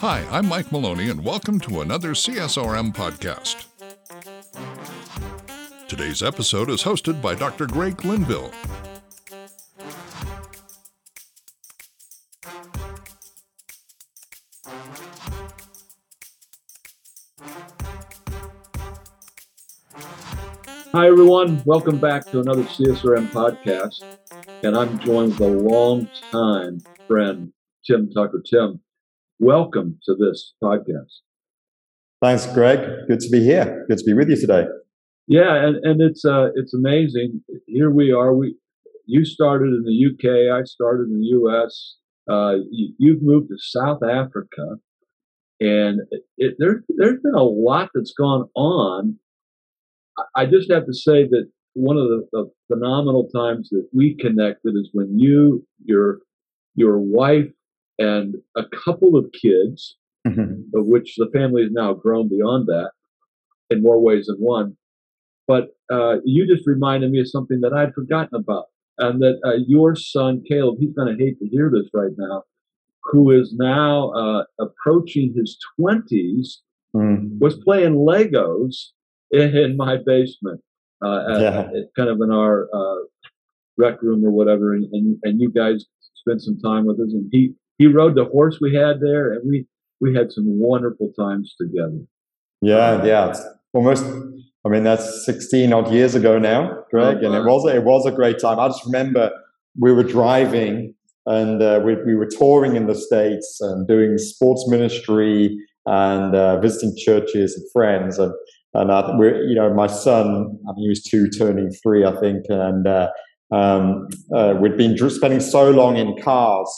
Hi, I'm Mike Maloney, and welcome to another CSRM podcast. Today's episode is hosted by Dr. Greg Linville. Everyone. Welcome back to another CSRM podcast. And I'm joined with a long-time friend, Tim Tucker. Tim, welcome to this podcast. Thanks, Greg. Good to be here. Good to be with you today. Yeah, and, and it's uh, it's amazing. Here we are. We you started in the UK. I started in the US. Uh, you, you've moved to South Africa, and it, it, there there's been a lot that's gone on. I just have to say that one of the, the phenomenal times that we connected is when you, your your wife, and a couple of kids, mm-hmm. of which the family has now grown beyond that in more ways than one. But uh, you just reminded me of something that I'd forgotten about, and that uh, your son Caleb, he's going to hate to hear this right now, who is now uh, approaching his twenties, mm. was playing Legos in, in my basement, uh, yeah. at, kind of in our uh, rec room or whatever, and, and, and you guys spent some time with us, and he he rode the horse we had there, and we we had some wonderful times together. Yeah, yeah, it's almost. I mean, that's 16 odd years ago now, Greg, oh, and it was it was a great time. I just remember we were driving and uh, we, we were touring in the states and doing sports ministry and uh, visiting churches and friends and and I, we're, you know my son I mean, he was two turning three I think and uh, um, uh, we'd been spending so long in cars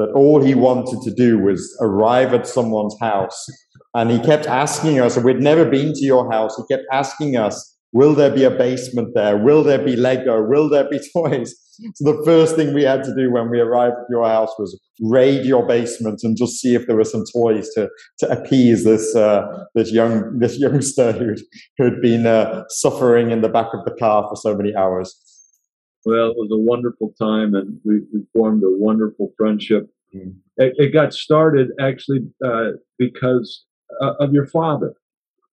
that all he wanted to do was arrive at someone's house. And he kept asking us, we'd never been to your house, he kept asking us, Will there be a basement there? Will there be Lego? Will there be toys? So the first thing we had to do when we arrived at your house was raid your basement and just see if there were some toys to, to appease this uh, this young this youngster who'd who'd been uh, suffering in the back of the car for so many hours. Well, it was a wonderful time, and we, we formed a wonderful friendship. Mm. It, it, got started actually uh, because uh, of your father,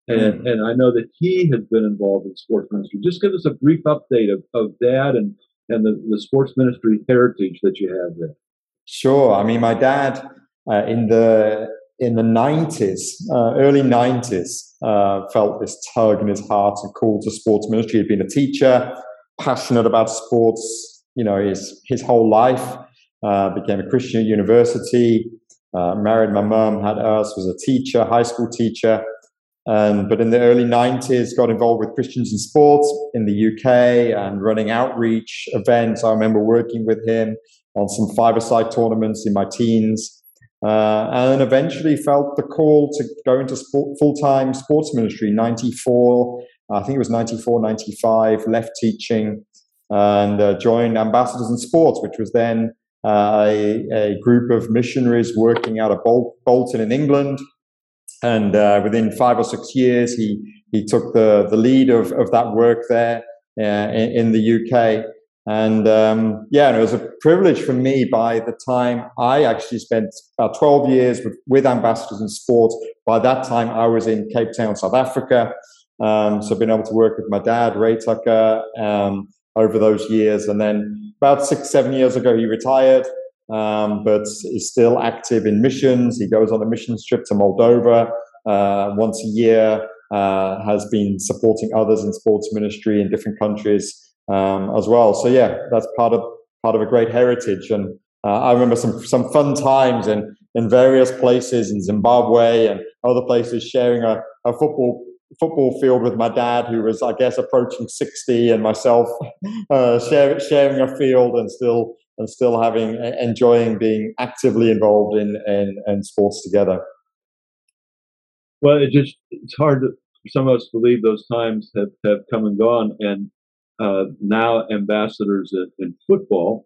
and mm. and I know that he has been involved in sports ministry. Just give us a brief update of, of dad and and the, the sports ministry heritage that you have there. Sure. I mean, my dad uh, in the in the 90s, uh, early 90s, uh, felt this tug in his heart and called to sports ministry. He'd been a teacher, passionate about sports, you know, his, his whole life. Uh, became a Christian at university, uh, married my mum, had us, was a teacher, high school teacher. And, but in the early 90s, got involved with Christians in Sports in the UK and running outreach events. I remember working with him on some five-a-side tournaments in my teens. Uh, and eventually felt the call to go into sport, full-time sports ministry 94 I think it was 94, 95, left teaching and uh, joined Ambassadors in Sports, which was then uh, a, a, group of missionaries working out of Bol- Bolton in England. And uh, within five or six years, he, he took the, the lead of, of that work there uh, in, in, the UK. And um, yeah, and it was a privilege for me by the time I actually spent about 12 years with, with Ambassadors in Sports. By that time, I was in Cape Town, South Africa. Um, so I've been able to work with my dad, Ray Tucker, um, over those years. And then about six, seven years ago, he retired, um, but is still active in missions. He goes on a missions trip to Moldova uh, once a year, uh, has been supporting others in sports ministry in different countries um, as well. So yeah, that's part of part of a great heritage. And uh, I remember some some fun times in in various places in Zimbabwe and other places sharing a, a football football field with my dad, who was, I guess, approaching 60, and myself uh, share, sharing a field and still and still having enjoying being actively involved in, in, in sports together. Well, it just it's hard for some of us to believe those times have, have come and gone, and uh, now ambassadors in, in, football.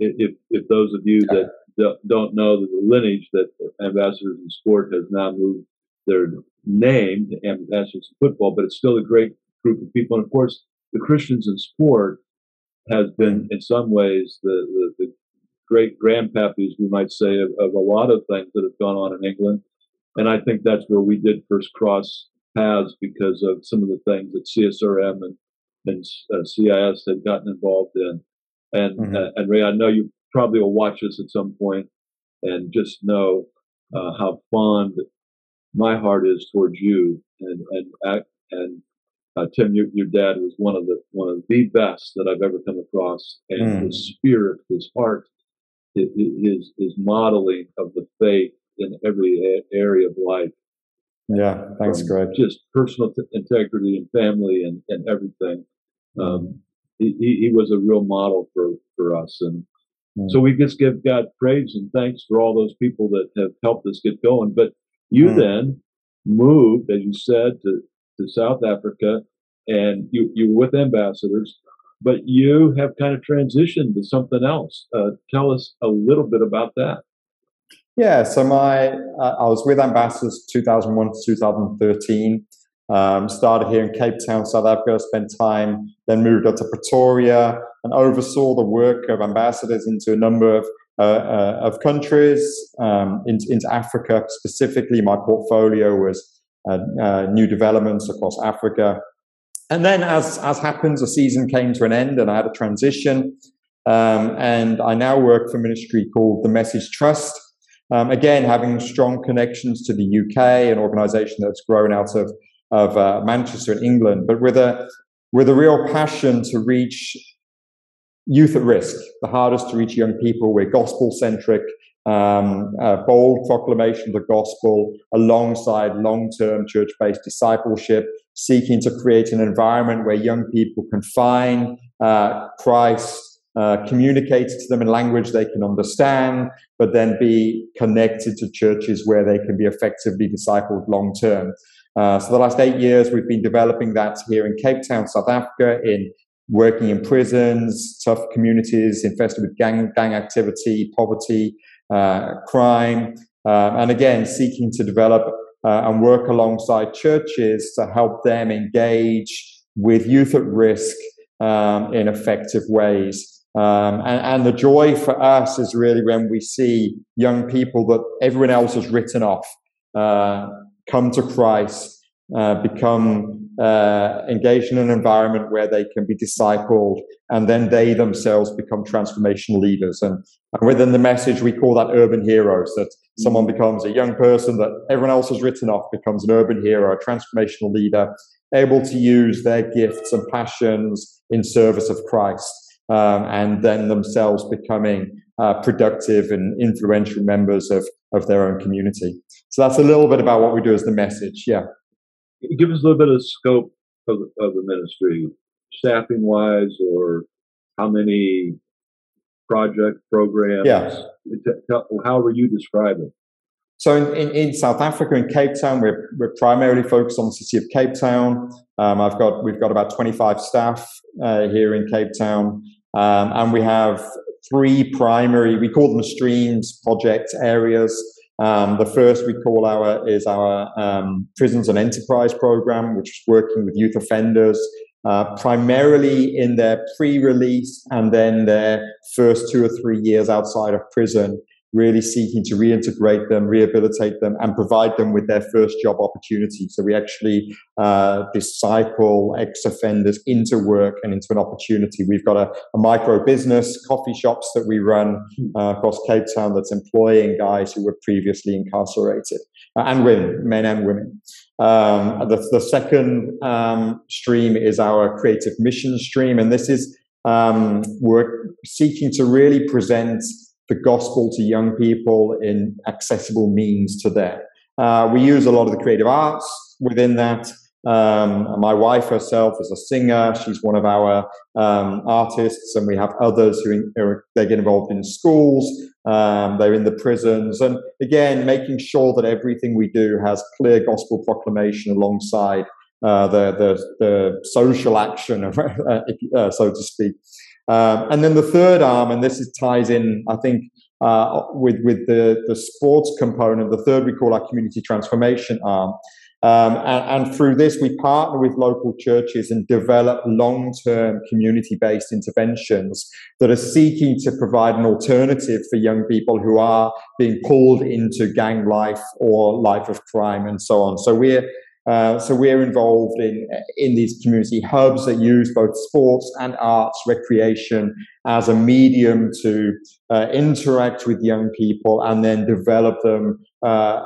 If if those of you that don't know the lineage that Ambassadors in Sport has now moved their name to Ambassadors in Football, but it's still a great group of people. And of course, the Christians in Sport has been, in some ways, the, the, the great grandpappies, we might say, of, of, a lot of things that have gone on in England. And I think that's where we did first cross paths because of some of the things that CSRM and, and uh, CIS had gotten involved in. And, mm-hmm. uh, and Ray, I know you probably will watch this at some point and just know uh, how fond my heart is towards you and and and uh, Tim, your, your dad was one of the one of the best that I've ever come across, and mm. his spirit, his heart, his, his modeling of the faith in every area of life. Yeah, thanks, Greg. Just personal t- integrity and family and, and everything. Um, he, he was a real model for, for us. And mm. so we just give God praise and thanks for all those people that have helped us get going. But you mm. then moved, as you said, to, to South Africa and you, you were with ambassadors, but you have kind of transitioned to something else. Uh, tell us a little bit about that. Yeah, so my uh, I was with ambassadors 2001 to 2013. Um, started here in Cape Town, South Africa, spent time, then moved up to Pretoria and oversaw the work of ambassadors into a number of, uh, uh, of countries, um, into, into, Africa specifically. My portfolio was new developments across Africa. And then, as, as happens, the season came to an end and I had a transition. Um, and I now work for a ministry called the Message Trust. Um, again, having strong connections to the UK, an organization that's grown out of of uh, Manchester in England, but with a with a real passion to reach youth at risk, the hardest to reach young people. We're gospel centric, um, bold proclamation of the gospel alongside long term church based discipleship, seeking to create an environment where young people can find uh, Christ. Uh, communicate to them in language they can understand, but then be connected to churches where they can be effectively discipled long term. Uh, so the last eight years, we've been developing that here in Cape Town, South Africa, in working in prisons, tough communities infested with gang, gang activity, poverty, crime, uh, and again, seeking to develop uh, and work alongside churches to help them engage with youth at risk um, in effective ways. Um, and, and, the joy for us is really when we see young people that everyone else has written off uh, come to Christ, uh, become uh, engaged in an environment where they can be discipled, and then they themselves become transformational leaders. And, and within the message, we call that urban heroes. That someone becomes a young person that everyone else has written off, becomes an urban hero, a transformational leader, able to use their gifts and passions in service of Christ. Um, and then themselves becoming uh, productive and influential members of, of their own community. So that's a little bit about what we do as the message. Yeah. Give us a little bit of scope of, of the ministry, staffing wise, or how many project programs? Yes. However you describe it. So in, in, in, South Africa, in Cape Town, we're, we're primarily focused on the city of Cape Town. Um, I've got we've got about 25 staff uh, here in Cape Town, um, and we have three primary. We call them streams project areas. Um, the first we call our is our um, prisons and enterprise program, which is working with youth offenders, uh, primarily in their pre-release and then their first two or three years outside of prison really seeking to reintegrate them, rehabilitate them, and provide them with their first job opportunity. So we actually uh, disciple ex offenders into work and into an opportunity. We've got a, a micro business, coffee shops that we run uh, across Cape Town that's employing guys who were previously incarcerated uh, and women, men and women. Um, the, the, second um, stream is our creative mission stream, and this is um, we're seeking to really present the gospel to young people in accessible means to them. Uh, we use a lot of the creative arts within that. Um, my wife herself is a singer. She's one of our um, artists, and we have others who, in, they get involved in schools. Um, they're in the prisons, and again, making sure that everything we do has clear gospel proclamation alongside uh, the, the, the social action, uh, so to speak. Um, and then the third arm, and this is, ties in, I think, uh, with with the the sports component. The third we call our community transformation arm. Um, and, and, through this, we partner with local churches and develop long term community based interventions that are seeking to provide an alternative for young people who are being pulled into gang life or life of crime and so on. So we're uh, so we're involved in in these community hubs that use both sports and arts, recreation as a medium to uh, interact with young people and then develop them uh,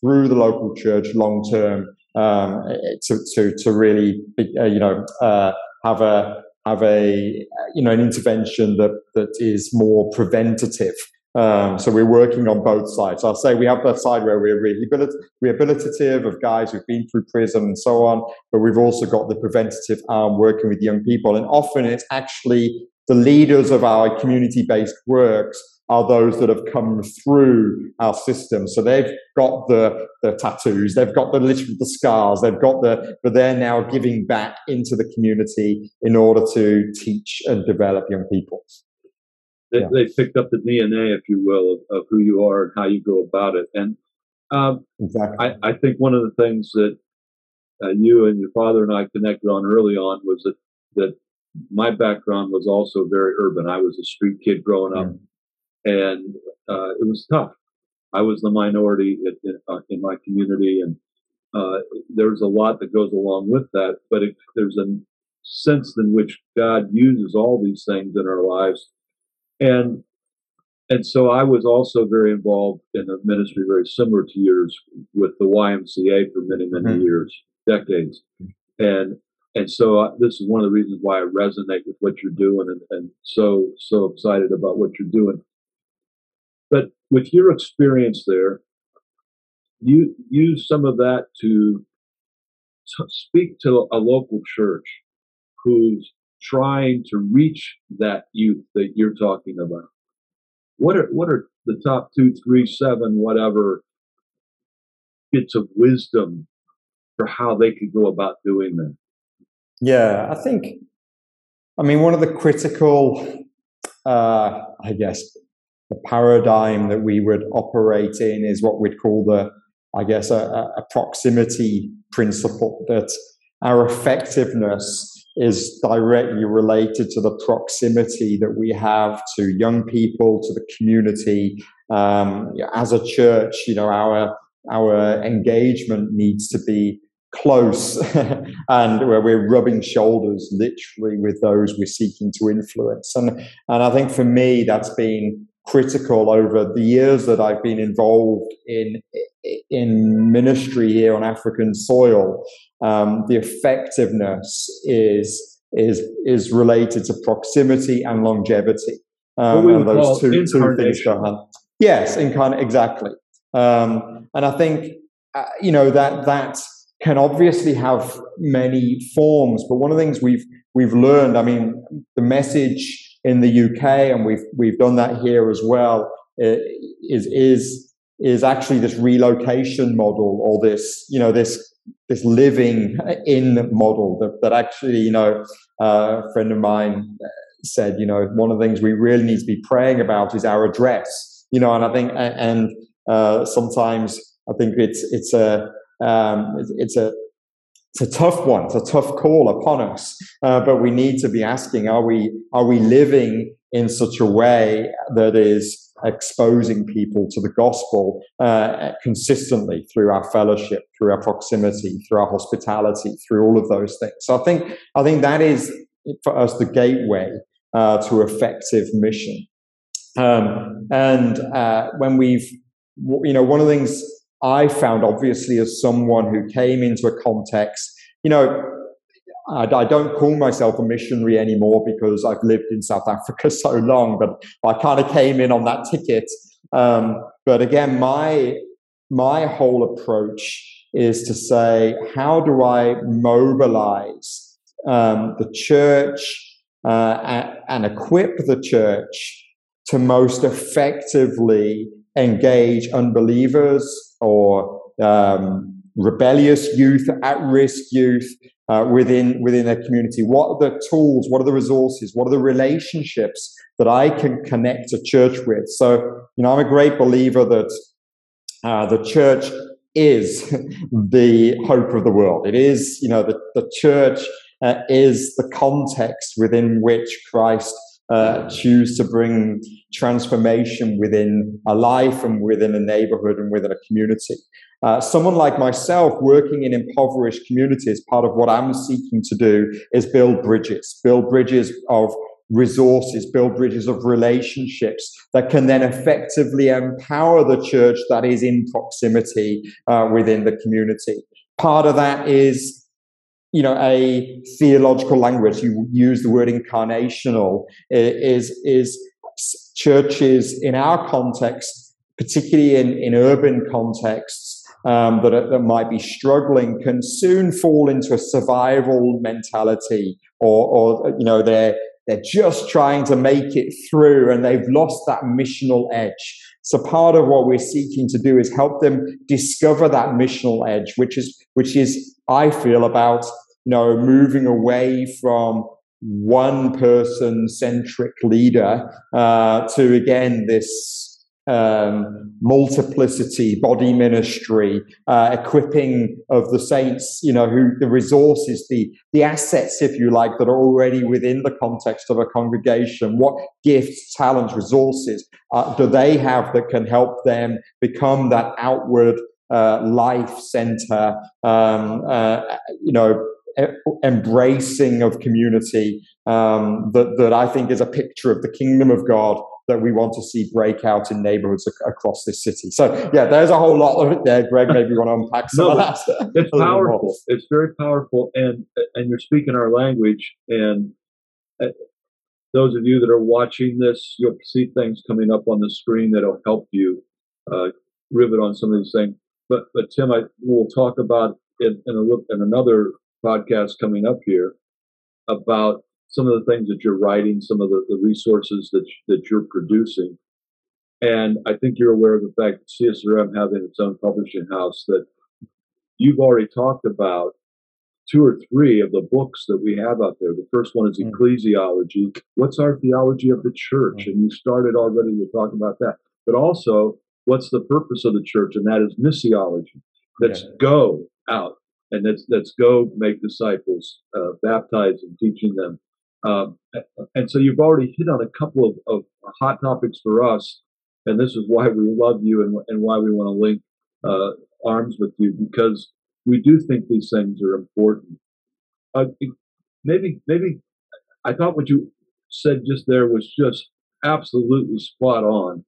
through the local church long term um, to, to to really uh, you know uh, have a have a you know an intervention that that is more preventative um, so we're working on both sides. I'll say we have that side where we're rehabilitative of guys who've been through prison and so on, but we've also got the preventative arm working with young people. And often it's actually the leaders of our community-based works are those that have come through our system. So they've got the, the tattoos, they've got the literally the scars, they've got the, but they're now giving back into the community in order to teach and develop young people. They, yeah. they picked up the DNA, if you will, of, of, who you are and how you go about it. And um, exactly. I, I, think one of the things that uh, you and your father and I connected on early on was that that my background was also very urban. I was a street kid growing up, mm. and uh, it was tough. I was the minority in, in, uh, in my community, and uh, there's a lot that goes along with that. But it, there's a sense in which God uses all these things in our lives and and so I was also very involved in a ministry very similar to yours with the YMCA for many many mm-hmm. years, decades, and and so I, this is one of the reasons why I resonate with what you're doing and, and so so excited about what you're doing. But with your experience there, you use some of that to, to speak to a local church who's trying to reach that youth that you're talking about? What are what are the top two, three, seven, whatever bits of wisdom for how they could go about doing that? Yeah, I think. I mean, one of the critical, uh, I guess, the paradigm that we would operate in is what we'd call the, I guess, a, a proximity principle. That our effectiveness is directly related to the proximity that we have to young people, to the community. Um, as a church, you know, our our engagement needs to be close and where we're rubbing shoulders literally with those we're seeking to influence. And and I think for me that's been critical over the years that I've been involved in in ministry here on African soil. Um, the effectiveness is is is related to proximity and longevity. Um, and those two, two things go hand. Yes, incarnate exactly. Um, and I think uh, you know that that can obviously have many forms, but one of the things we've we've learned, I mean, the message in the UK, and we've we've done that here as well. Is is is actually this relocation model or this you know this this living in model that, that actually you know uh, a friend of mine said you know one of the things we really need to be praying about is our address you know and I think and uh, sometimes I think it's it's a um, it's a it's a tough one. It's a tough call upon us, uh, but we need to be asking: Are we are we living in such a way that is exposing people to the gospel uh, consistently through our fellowship, through our proximity, through our hospitality, through all of those things? So I think I think that is for us the gateway uh, to effective mission. Um, and uh, when we've, you know, one of the things I found obviously as someone who came into a context, you know, I, don't call myself a missionary anymore because I've lived in South Africa so long, but I kind of came in on that ticket. Um, but again, my my whole approach is to say, how do I mobilize um, the church uh, and, and equip the church to most effectively engage unbelievers or um, rebellious youth, at risk youth, uh, within within their community? What are the tools? What are the resources? What are the relationships that I can connect a church with? So, you know, I'm a great believer that uh, the church is the hope of the world. It is, you know, the, the church uh, is the context within which Christ uh, choose to bring transformation within a life and within a neighborhood and within a community. Uh, someone like myself working in impoverished communities, part of what I'm seeking to do is build bridges, build bridges of resources, build bridges of relationships that can then effectively empower the church that is in proximity uh, within the community. Part of that is you know a theological language you use the word incarnational is is churches in our context particularly in, in urban contexts um, that, that might be struggling can soon fall into a survival mentality or, or you know they're they're just trying to make it through and they've lost that missional edge. So part of what we're seeking to do is help them discover that missional edge, which is, which is, I feel about, you know, moving away from one person centric leader uh, to again this um, multiplicity, body ministry, uh, equipping of the saints, you know, who the resources, the, the assets, if you like, that are already within the context of a congregation. What gifts, talents, resources uh, do they have that can help them become that outward uh, life center, um, uh, you know, embracing of community um, that, that I think is a picture of the kingdom of God that we want to see break out in neighborhoods ac- across this city. So, yeah, there's a whole lot of it there. Greg, maybe you want to unpack some no, of that. It's powerful. It's very powerful. And, and you're speaking our language. And uh, those of you that are watching this, you'll see things coming up on the screen that'll help you uh, rivet on some of these things. But, but Tim, I will talk about in, in, a, in another podcast coming up here about some of the things that you're writing, some of the, the resources that, that you're producing. And I think you're aware of the fact that CSRM having its own publishing house that you've already talked about two or three of the books that we have out there. The first one is mm. Ecclesiology. What's our theology of the church? Mm. And you started already to talk about that. But also, what's the purpose of the church? And that is missiology. Let's yeah. go out and let's, let's go make disciples, uh, baptize and teaching them um, and so you've already hit on a couple of, of, hot topics for us, and this is why we love you and, and why we want to link uh, arms with you because we do think these things are important. Uh, maybe, maybe I thought what you said just there was just absolutely spot on.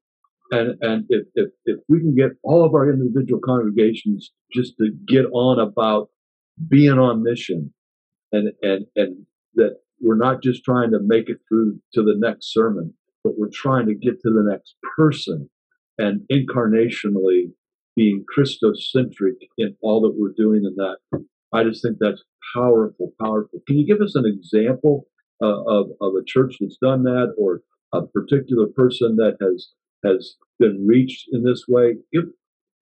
And and if, if if we can get all of our individual congregations just to get on about being on mission and and and that we're not just trying to make it through to the next sermon, but we're trying to get to the next person and incarnationally being Christocentric in all that we're doing in that. I just think that's powerful, powerful. Can you give us an example uh, of, of a church that's done that or a particular person that has has been reached in this way? Give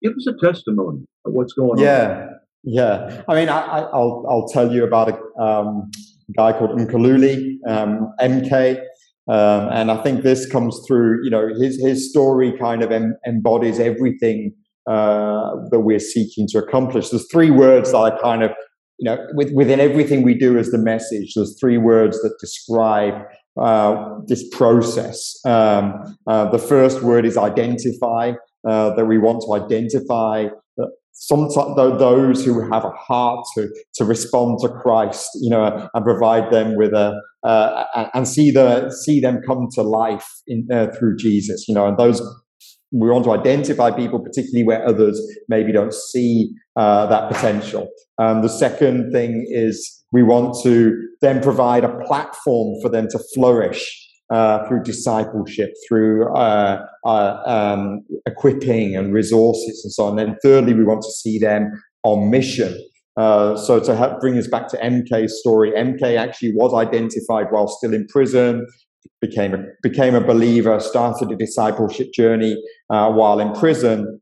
give us a testimony of what's going yeah. on. Yeah, yeah. I mean, I, will I'll tell you about a, um, guy called Mkululi, um, MK. Um, and I think this comes through, you know, his, his story kind of em- embodies everything uh, that we're seeking to accomplish. There's three words that I kind of, you know, with, within everything we do as the message, there's three words that describe uh, this process. Um, uh, the first word is identify, uh, that we want to identify sometimes those who have a heart to, to respond to Christ, you know, and provide them with a uh, and see the see them come to life in, uh, through Jesus, you know, and those we want to identify people, particularly where others maybe don't see uh, that potential. Um, the second thing is we want to then provide a platform for them to flourish uh, through discipleship, through uh, uh, um, equipping and resources and so on. Then thirdly, we want to see them on mission. Uh, so to help bring us back to MK's story, MK actually was identified while still in prison, became a, became a believer, started a discipleship journey uh, while in prison.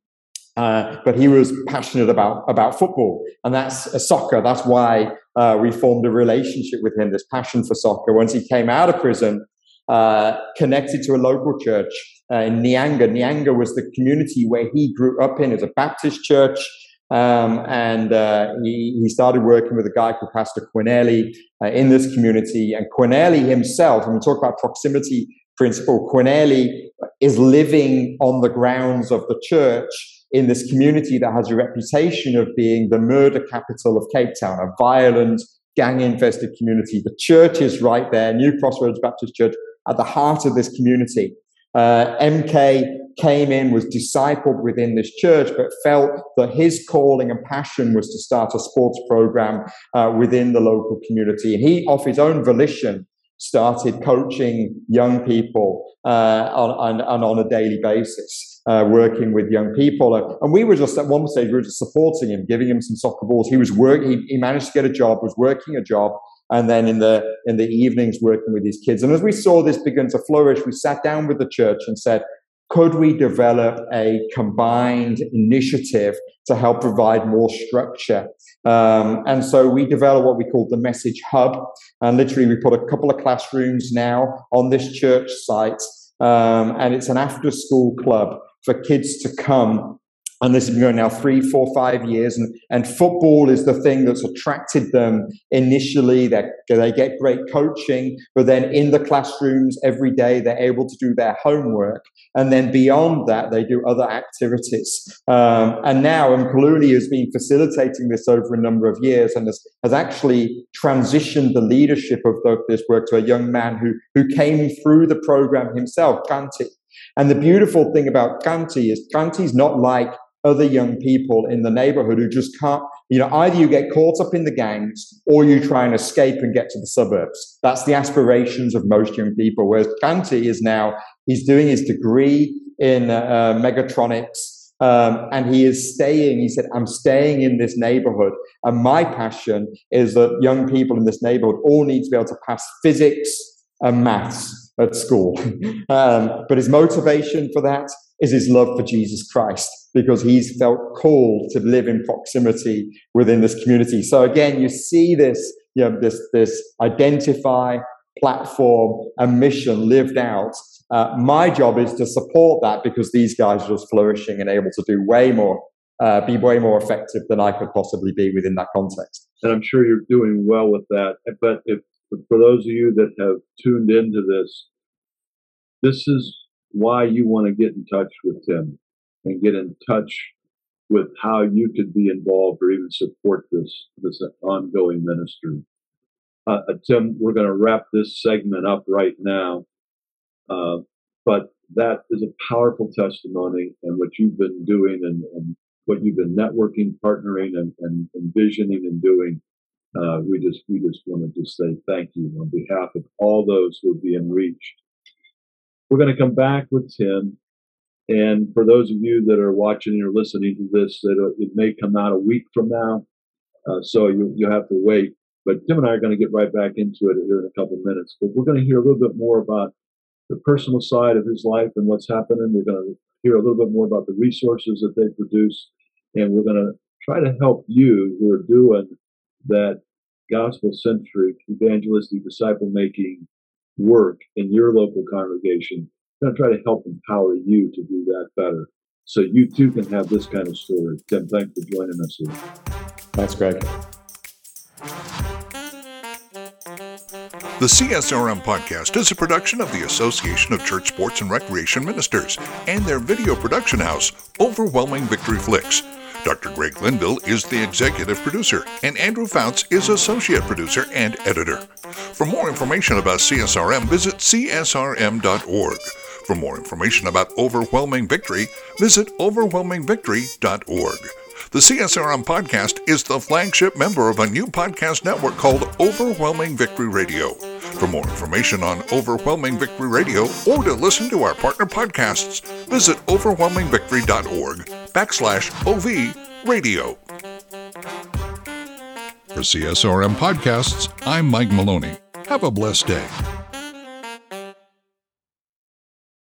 Uh, but he was passionate about about football, and that's soccer. That's why uh, we formed a relationship with him, this passion for soccer. Once he came out of prison, uh, connected to a local church uh, in Nyanga. Nyanga was the community where he grew up in. It was a Baptist church. Um, and uh, he, he started working with a guy called Pastor Quinelli uh, in this community. And Quinelli himself, when we talk about proximity principle, Quinelli is living on the grounds of the church in this community that has a reputation of being the murder capital of Cape Town, a violent, gang infested community. The church is right there, New Crossroads Baptist Church, at the heart of this community. Uh, MK came in, was discipled within this church, but felt that his calling and passion was to start a sports program uh, within the local community. And he, off his own volition, started coaching young people uh, on, on, on, a daily basis, uh, working with young people. And we were just at one stage, we were just supporting him, giving him some soccer balls. He was working, he, he managed to get a job, was working a job, and then in the in the evenings working with these kids. And as we saw this begin to flourish, we sat down with the church and said, could we develop a combined initiative to help provide more structure? Um, and so we developed what we call the Message Hub. And literally, we put a couple of classrooms now on this church site. Um, and it's an after school club for kids to come and this has been going now three, four, five years. And, and football is the thing that's attracted them initially. They, they get great coaching, but then in the classrooms every day, they're able to do their homework. And then beyond that, they do other activities. Um, and now Mkululi has been facilitating this over a number of years and has, has actually transitioned the leadership of this work to a young man who, who came through the program himself, Kanti. And the beautiful thing about Kanti is Kanti's not like other young people in the neighborhood who just can't, you know, either you get caught up in the gangs or you try and escape and get to the suburbs. That's the aspirations of most young people. Whereas Kanti is now, he's doing his degree in uh, mechatronics. Um, and he is staying, he said, I'm staying in this neighborhood. And my passion is that young people in this neighborhood all need to be able to pass physics and maths at school. um, but his motivation for that is his love for Jesus Christ because he's felt called to live in proximity within this community. So again, you see this, you know, this, this identify, platform, and mission lived out. Uh, my job is to support that because these guys are just flourishing and able to do way more, uh, be way more effective than I could possibly be within that context. And I'm sure you're doing well with that. But if for those of you that have tuned into this, this is why you want to get in touch with Tim and get in touch with how you could be involved or even support this this ongoing ministry. Uh, uh Tim, we're going to wrap this segment up right now, uh, but that is a powerful testimony and what you've been doing and, and what you've been networking, partnering, and, and envisioning and doing. Uh, we just we just wanted to say thank you on behalf of all those who are being reached. We're going to come back with Tim and for those of you that are watching or listening to this, that it may come out a week from now, uh, so you you have to wait. But Tim and I are going to get right back into it here in a couple of minutes. But we're going to hear a little bit more about the personal side of his life and what's happening. We're going to hear a little bit more about the resources that they produce, and we're going to try to help you who are doing that gospel centric, evangelistic, disciple making work in your local congregation going to try to help empower you to do that better so you too can have this kind of story. Tim, thanks for joining us here. Thanks, Greg. The CSRM podcast is a production of the Association of Church Sports and Recreation Ministers and their video production house, Overwhelming Victory Flicks. Dr. Greg Linville is the executive producer, and Andrew Fouts is associate producer and editor. For more information about CSRM, visit csrm.org. For more information about Overwhelming Victory, visit overwhelmingvictory.org. The CSRM podcast is the flagship member of a new podcast network called Overwhelming Victory Radio. For more information on Overwhelming Victory Radio or to listen to our partner podcasts, visit overwhelmingvictory.org backslash OV radio. For CSRM Podcasts, I'm Mike Maloney. Have a blessed day.